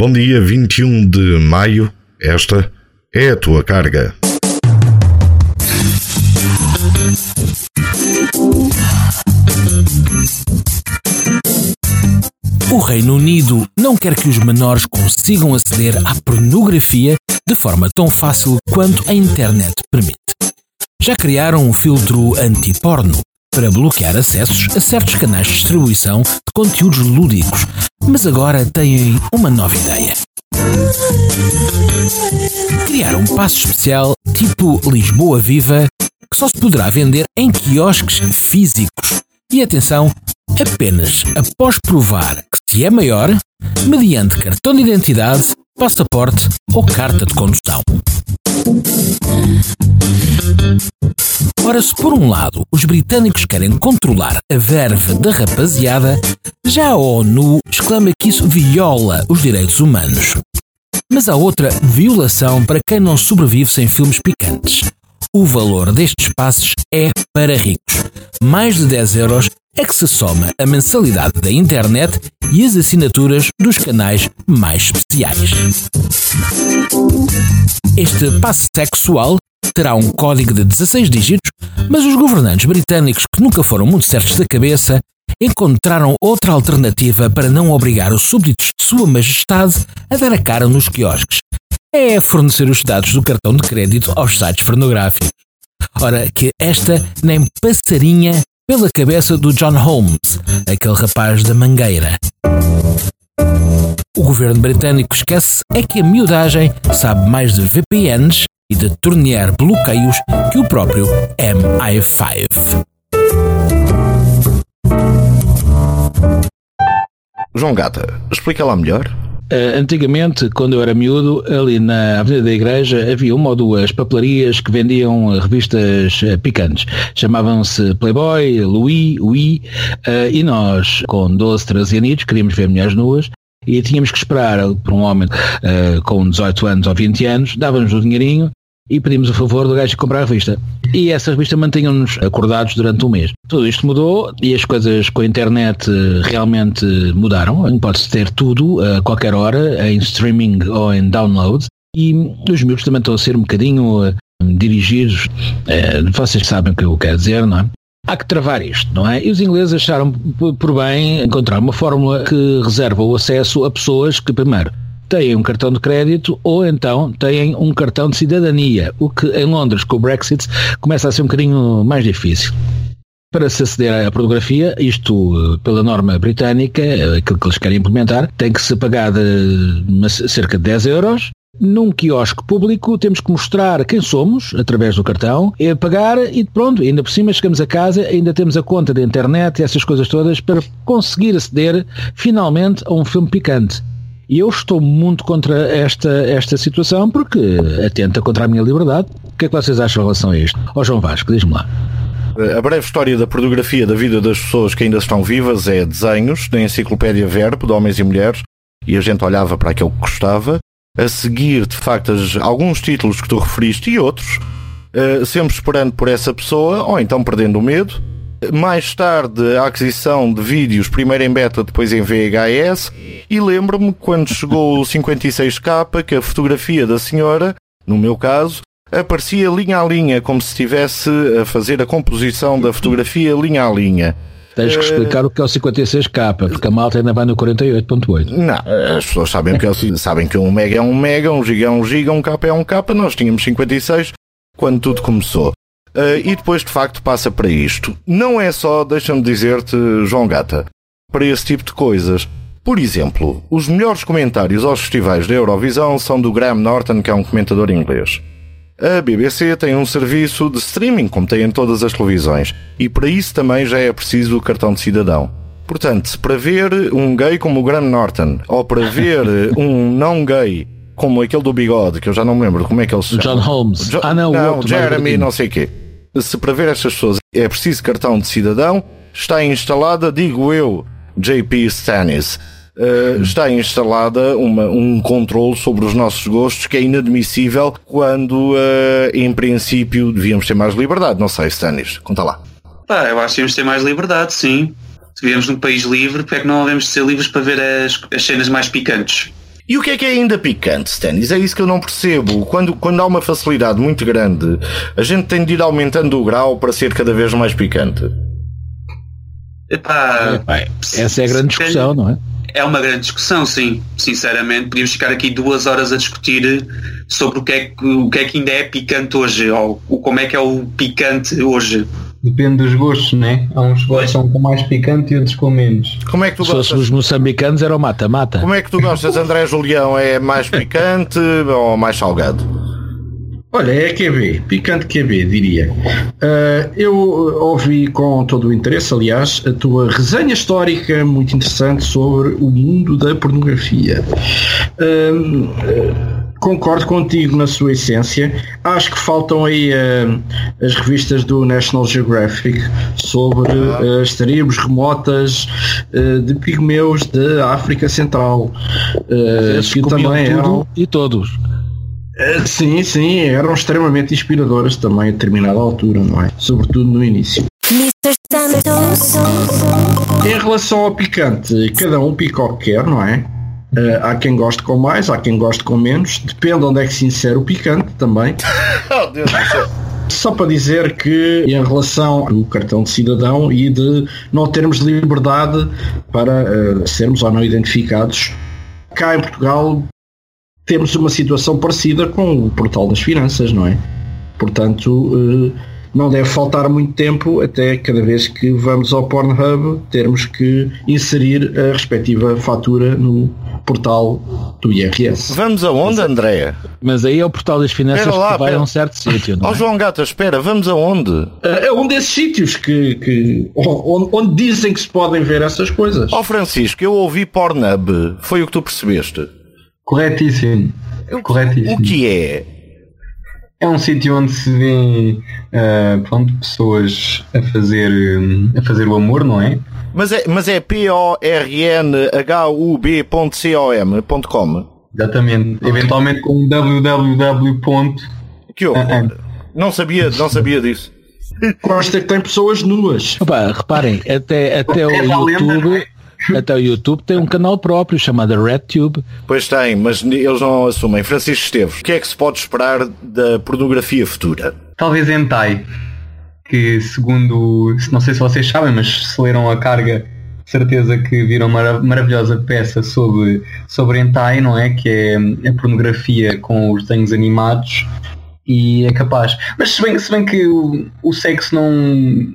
Bom dia, 21 de maio. Esta é a tua carga. O Reino Unido não quer que os menores consigam aceder à pornografia de forma tão fácil quanto a internet permite. Já criaram um filtro anti-porno para bloquear acessos a certos canais de distribuição de conteúdos lúdicos, mas agora têm uma nova ideia. Criar um passo especial tipo Lisboa Viva que só se poderá vender em quiosques físicos. E atenção, apenas após provar que se é maior, mediante cartão de identidade, passaporte ou carta de condução. Ora, se por um lado os britânicos querem controlar a verve da rapaziada, já a ONU exclama que isso viola os direitos humanos. Mas há outra violação para quem não sobrevive sem filmes picantes. O valor destes passes é para ricos. Mais de 10 euros é que se soma a mensalidade da internet e as assinaturas dos canais mais especiais. Este passe sexual terá um código de 16 dígitos, mas os governantes britânicos, que nunca foram muito certos da cabeça, encontraram outra alternativa para não obrigar os súbditos de Sua Majestade a dar a cara nos quiosques. É fornecer os dados do cartão de crédito aos sites pornográficos. Ora, que esta nem passarinha pela cabeça do John Holmes, aquele rapaz da mangueira. O governo britânico esquece é que a miudagem sabe mais de VPNs e de tornear bloqueios que o próprio MI5. João Gata, explica lá melhor. Uh, antigamente, quando eu era miúdo, ali na Avenida da Igreja havia uma ou duas papelarias que vendiam revistas uh, picantes. Chamavam-se Playboy, Louis, Oui, uh, e nós, com 12, 13 anos, queríamos ver mulheres nuas e tínhamos que esperar por um homem com 18 anos ou 20 anos, dávamos o dinheirinho e pedimos o favor do gajo de comprar a revista. E essa revista mantinha-nos acordados durante um mês. Tudo isto mudou e as coisas com a internet eh, realmente mudaram. Pode-se ter tudo a qualquer hora, em streaming ou em download. E os miúdos também estão a ser um bocadinho uh, dirigidos. Vocês sabem o que eu quero dizer, não é? Há que travar isto, não é? E os ingleses acharam por bem encontrar uma fórmula que reserva o acesso a pessoas que, primeiro, têm um cartão de crédito ou então têm um cartão de cidadania, o que em Londres, com o Brexit, começa a ser um bocadinho mais difícil. Para se aceder à pornografia, isto pela norma britânica, aquilo que eles querem implementar, tem que se pagar de cerca de 10 euros. Num quiosque público temos que mostrar quem somos, através do cartão, é pagar e pronto, ainda por cima chegamos a casa, ainda temos a conta da internet e essas coisas todas para conseguir aceder finalmente a um filme picante. E eu estou muito contra esta, esta situação porque atenta contra a minha liberdade. O que é que vocês acham em relação a isto? Ó João Vasco, diz-me lá. A breve história da pornografia da vida das pessoas que ainda estão vivas é desenhos da enciclopédia Verbo de homens e mulheres e a gente olhava para aquilo que gostava. A seguir, de facto, alguns títulos que tu referiste e outros, eh, sempre esperando por essa pessoa ou então perdendo o medo mais tarde, a aquisição de vídeos, primeiro em beta, depois em VHS. E lembro-me quando chegou o 56K que a fotografia da senhora, no meu caso, aparecia linha a linha, como se estivesse a fazer a composição da fotografia linha a linha. Tens que explicar o que é o 56K, porque a malta ainda vai no 48.8. Não, as pessoas sabem que, é, sabem que um mega é um mega, um giga é um giga, um K é um K. Nós tínhamos 56 quando tudo começou. Uh, e depois, de facto, passa para isto. Não é só, deixa-me dizer-te, João Gata, para esse tipo de coisas. Por exemplo, os melhores comentários aos festivais da Eurovisão são do Graham Norton, que é um comentador inglês. A BBC tem um serviço de streaming, como tem em todas as televisões, e para isso também já é preciso o cartão de cidadão. Portanto, para ver um gay como o Graham Norton, ou para ver um não gay como aquele do bigode, que eu já não me lembro como é que ele se chama. John Holmes. Jo ah, não, não Jeremy, não sei o quê se para ver estas pessoas é preciso cartão de cidadão, está instalada, digo eu, JP Stannis. Uh, está instalada uma, um controle sobre os nossos gostos que é inadmissível quando, uh, em princípio, devíamos ter mais liberdade. Não sei, Stannis, conta lá. Pá, eu acho que devíamos ter mais liberdade, sim. Se vivemos num país livre, porque é que não devemos ser livres para ver as, as cenas mais picantes? E o que é que é ainda picante, Stanis? É isso que eu não percebo. Quando, quando há uma facilidade muito grande, a gente tem de ir aumentando o grau para ser cada vez mais picante. Epá, essa é a grande discussão, não é? É uma grande discussão, sim. Sinceramente, podíamos ficar aqui duas horas a discutir sobre o que é que, o que, é que ainda é picante hoje, ou como é que é o picante hoje. Depende dos gostos, né? Há uns gostos que são com mais picante e outros com menos. Como é que tu Se fosse os gostas? moçambicanos era o mata-mata. Como é que tu gostas, André Julião? É mais picante ou mais salgado? Olha, é QB, picante QB, diria. Ah, eu ouvi com todo o interesse, aliás, a tua resenha histórica muito interessante sobre o mundo da pornografia. Ah, concordo contigo na sua essência. Acho que faltam aí ah, as revistas do National Geographic sobre ah, as tribos remotas ah, de pigmeus da África Central. que também tudo eram e todos. Uh, Sim, sim, eram extremamente inspiradoras também a determinada altura, não é? Sobretudo no início. Em relação ao picante, cada um pica o que quer, não é? Uh, há quem goste com mais, há quem goste com menos, depende onde é que se insere o picante também. Oh, Deus do céu. Só para dizer que em relação ao cartão de cidadão e de não termos liberdade para uh, sermos ou não identificados, cá em Portugal temos uma situação parecida com o portal das finanças, não é? Portanto, eh, não deve faltar muito tempo até cada vez que vamos ao Pornhub termos que inserir a respectiva fatura no portal do IRS. Vamos aonde, André? Mas aí é o portal das finanças lá, que vai espera. a um certo sítio, não Ó é? João Gata, espera, vamos aonde? Eh, É um desses sítios que, que- onde, onde dizem que se podem ver essas coisas. Ó Francisco, eu ouvi Pornhub, foi o que tu percebeste. Corretíssimo. Corretíssimo. O que é? É um sítio onde se vê ah, pronto, pessoas a fazer, a fazer o amor, não é? Mas é, mas é P-O-R-N-H-U-B.com.com. Exatamente. Eventualmente com www. ponto. Que horror. Não sabia, não sabia disso. Consta que tem pessoas nuas. Opa, reparem, até, até o YouTube, é? até o YouTube tem um canal próprio chamado RedTube. Pois tem, mas eles não assumem. Francisco Esteves, o que é que se pode esperar da pornografia futura? Talvez hentai. Que segundo, não sei se vocês sabem, mas se leram a carga, certeza que viram uma mara- maravilhosa peça sobre, sobre hentai, não é? Que é a pornografia com os desenhos animados e é capaz. Mas se bem, se bem que o, o sexo não,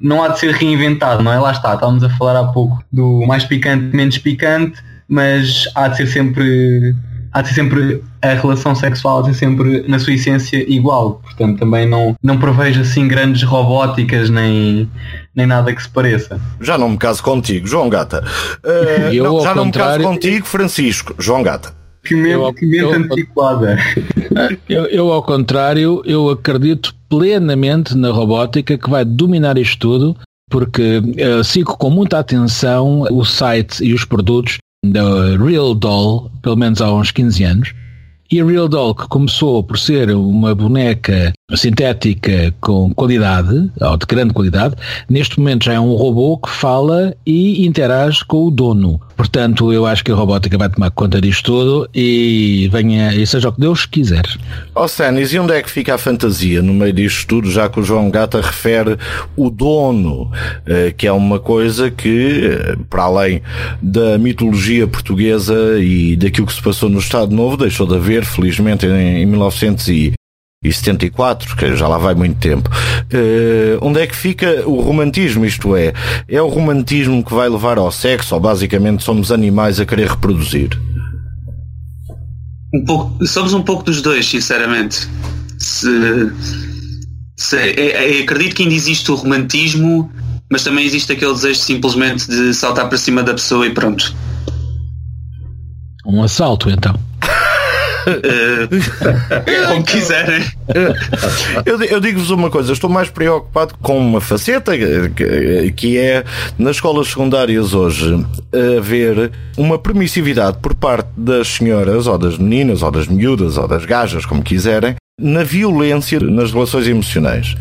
não há de ser reinventado, não é? Lá está, estávamos a falar há pouco do mais picante, menos picante, mas há de ser sempre há de ser sempre a relação sexual há de ser sempre na sua essência igual. Portanto também não, não prevejo assim grandes robóticas nem, nem nada que se pareça. Já não me caso contigo, João Gata. Uh, Eu, não, já não me caso contigo, Francisco. João Gata. Que mente, Eu- que mente eu- antiquada. Eu, eu, ao contrário, eu acredito plenamente na robótica que vai dominar isto tudo, porque eh, sigo com muita atenção o site e os produtos da Real Doll, pelo menos há uns 15 anos. E a Real Doll, que começou por ser uma boneca sintética com qualidade, ou de grande qualidade, neste momento já é um robô que fala e interage com o dono. Portanto, eu acho que a robótica vai tomar conta disto tudo e venha, e seja o que Deus quiser. Ó Sanis, e onde é que fica a fantasia no meio disto tudo, já que o João Gata refere o dono, eh, que é uma coisa que, eh, para além da mitologia portuguesa e daquilo que se passou no Estado Novo, deixou de haver, felizmente, em, em 1974, que já lá vai muito tempo. Eh, onde é que fica o romantismo? Isto é, é o romantismo que vai levar ao sexo, ou basicamente somos animais a querer reproduzir? Um pouco, somos um pouco dos dois, sinceramente. Se, se- é- é- acredito que ainda existe o romantismo, mas também existe aquele desejo simplesmente de saltar para cima da pessoa e pronto. Um assalto, então. Como quiserem. Eu, eu digo-vos uma coisa, estou mais preocupado com uma faceta que, que é nas escolas secundárias hoje haver uma permissividade por parte das senhoras, ou das meninas, ou das miúdas, ou das gajas, como quiserem, na violência nas relações emocionais.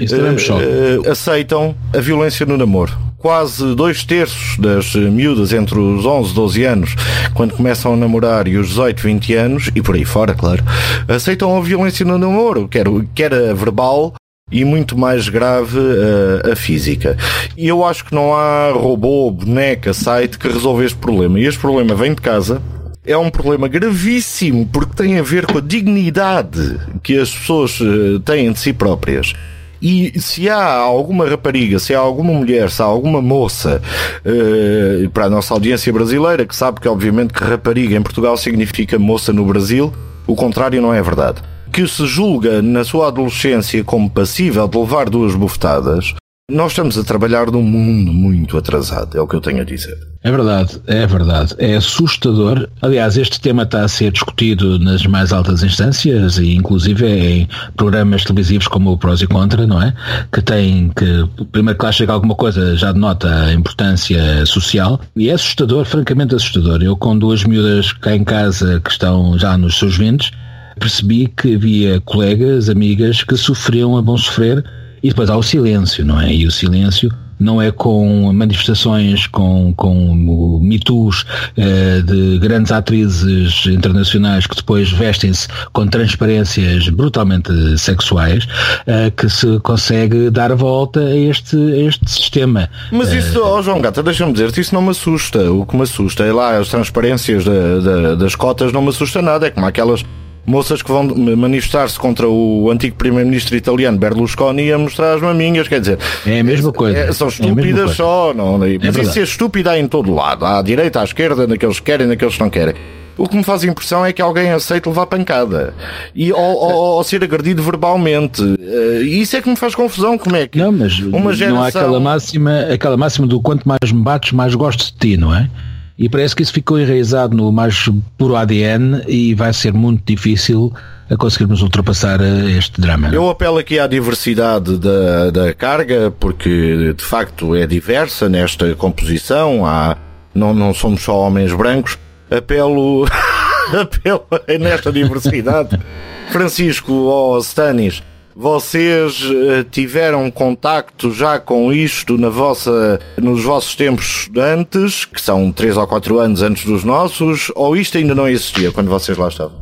Me choca. eh, aceitam a violência no namoro. Quase dois terços das eh, miúdas entre os 11 e 12 anos, quando começam a namorar, e os 18, 20 anos, e por aí fora, claro, aceitam a violência no namoro, quer, quer a verbal, e muito mais grave eh, a física. E eu acho que não há robô, boneca, site que resolva este problema. E este problema vem de casa. É um problema gravíssimo porque tem a ver com a dignidade que as pessoas eh, têm de si próprias. E se há alguma rapariga, se há alguma mulher, se há alguma moça, eh, para a nossa audiência brasileira, que sabe que obviamente que rapariga em Portugal significa moça no Brasil, o contrário não é verdade. Que se julga na sua adolescência como passível de levar duas bufetadas, nós estamos a trabalhar num mundo muito atrasado, é o que eu tenho a dizer. É verdade, é verdade. É assustador. Aliás, este tema está a ser discutido nas mais altas instâncias e inclusive em programas televisivos como o Prós e Contra, não é? Que tem que, primeiro que lá chega alguma coisa, já denota a importância social e é assustador, francamente assustador. Eu com duas miúdas cá em casa que estão já nos seus 20, percebi que havia colegas, amigas que sofriam a bom sofrer e depois há o silêncio, não é? E o silêncio não é com manifestações, com, com mitos eh, de grandes atrizes internacionais que depois vestem-se com transparências brutalmente sexuais eh, que se consegue dar a volta a este, a este sistema. Mas isso, ó João Gata, deixa-me dizer-te, isso não me assusta. O que me assusta é lá as transparências da- da- das cotas, não me assusta nada. É como aquelas moças que vão manifestar-se contra o antigo primeiro-ministro italiano Berlusconi a mostrar as maminhas, quer dizer. É a mesma coisa. é- são É estúpidas coisa. só, não. mas verdade. isso é estúpido há em todo lado, à direita, à esquerda, naqueles que querem, naqueles que não querem. O que me faz impressão é que alguém aceita levar pancada e ou, ou- ou ser agredido verbalmente. Eh, Isso é que me faz confusão. Como é que Não, mas uma geração... não há aquela máxima, aquela máxima do quanto mais me bates, mais gosto de ti, não é? E parece que isso ficou enraizado no mais puro ADN e vai ser muito difícil a conseguirmos ultrapassar eh, este drama. Eu apelo aqui à diversidade da, da carga, porque de facto é diversa nesta composição, há, não, não somos só homens brancos. Apelo, apelo nesta diversidade. Francisco ou Stanis, vocês eh, tiveram contacto já com isto na vossa, nos vossos tempos estudantes, que são 3 ou 4 anos antes dos nossos, ou isto ainda não existia quando vocês lá estavam?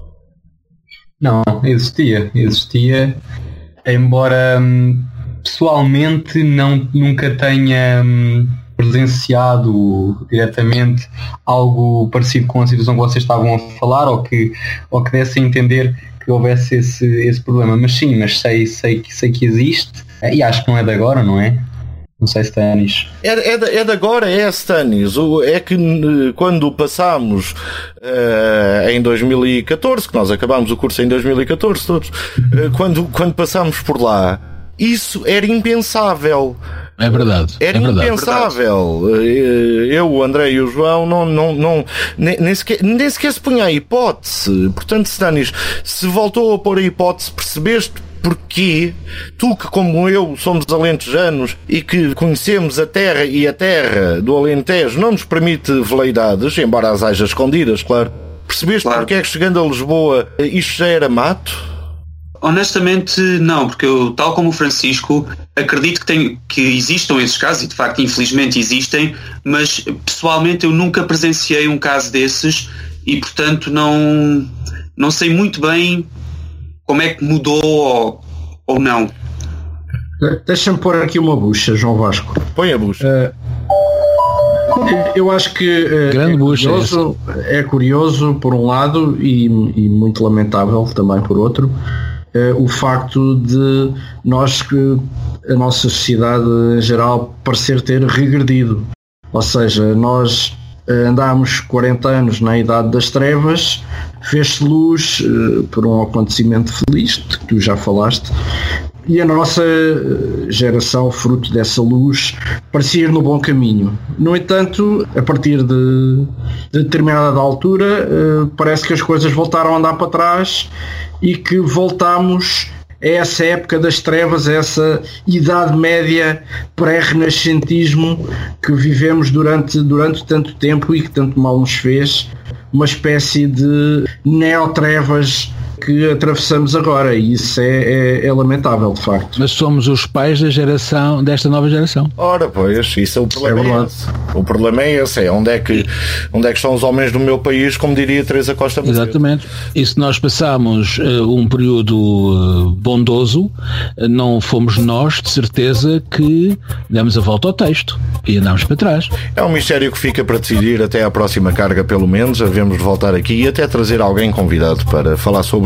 Não, existia, existia, embora hum, pessoalmente não, nunca tenha hum, presenciado diretamente algo parecido com a situação que vocês estavam a falar ou que, ou que desse a entender que houvesse esse, esse problema. Mas sim, mas sei, sei, que- sei que existe e acho que não é de agora, não é? Não sei se Tanis. É, é, é de agora, é Stanis. O- É que eh, quando passámos eh, em 2014, que nós acabámos o curso em 2014 todos, eh, quando, quando passámos por lá, isso era impensável. É verdade. Era é verdade. impensável. Eh, Eu, o André e o João não, não, não, nem, nem, sequer, nem sequer se punha a hipótese. Portanto, Stanis, se voltou a pôr a hipótese, percebeste porquê tu que como eu somos alentejanos e que conhecemos a terra e a terra do Alentejo não nos permite veleidades, embora as haja escondidas, claro. Percebeste Claro. porque é que chegando a Lisboa eh, isto já era mato? Honestamente, não, porque eu, tal como o Francisco, acredito que, tem, que existam esses casos, e de facto, infelizmente existem, mas pessoalmente eu nunca presenciei um caso desses e, portanto, não, não sei muito bem como é que mudou ou, ou não. Deixa-me pôr aqui uma bucha, João Vasco. Põe a bucha. Eu acho que eh, Grande é, bucha curioso, é curioso por um lado e, e muito lamentável também por outro o facto de nós a nossa sociedade em geral parecer ter regredido. Ou seja, nós eh, andámos 40 anos na idade das trevas, fez-se luz eh, por um acontecimento feliz, de que tu já falaste, e a nossa eh, geração, fruto dessa luz, parecia ir no bom caminho. No entanto, a partir de, de determinada altura, eh, parece que as coisas voltaram a andar para trás e que voltamos a essa época das trevas, a essa idade média pré-renascentismo que vivemos durante, durante tanto tempo e que tanto mal nos fez, uma espécie de neotrevas que atravessamos agora e isso é, é, é, lamentável de facto. Mas somos os pais da geração, desta nova geração. Ora, pois, isso é o problema. É o problema é esse, é onde é, que, onde é que estão os homens do meu país, como diria Teresa Costa Macedo. Exatamente. E se nós passamos uh, um período uh, bondoso, uh, não fomos nós, de certeza, que demos a volta ao texto e andámos para trás. É um mistério que fica para decidir até à próxima carga, pelo menos. Havemos de voltar aqui e até trazer alguém convidado para falar sobre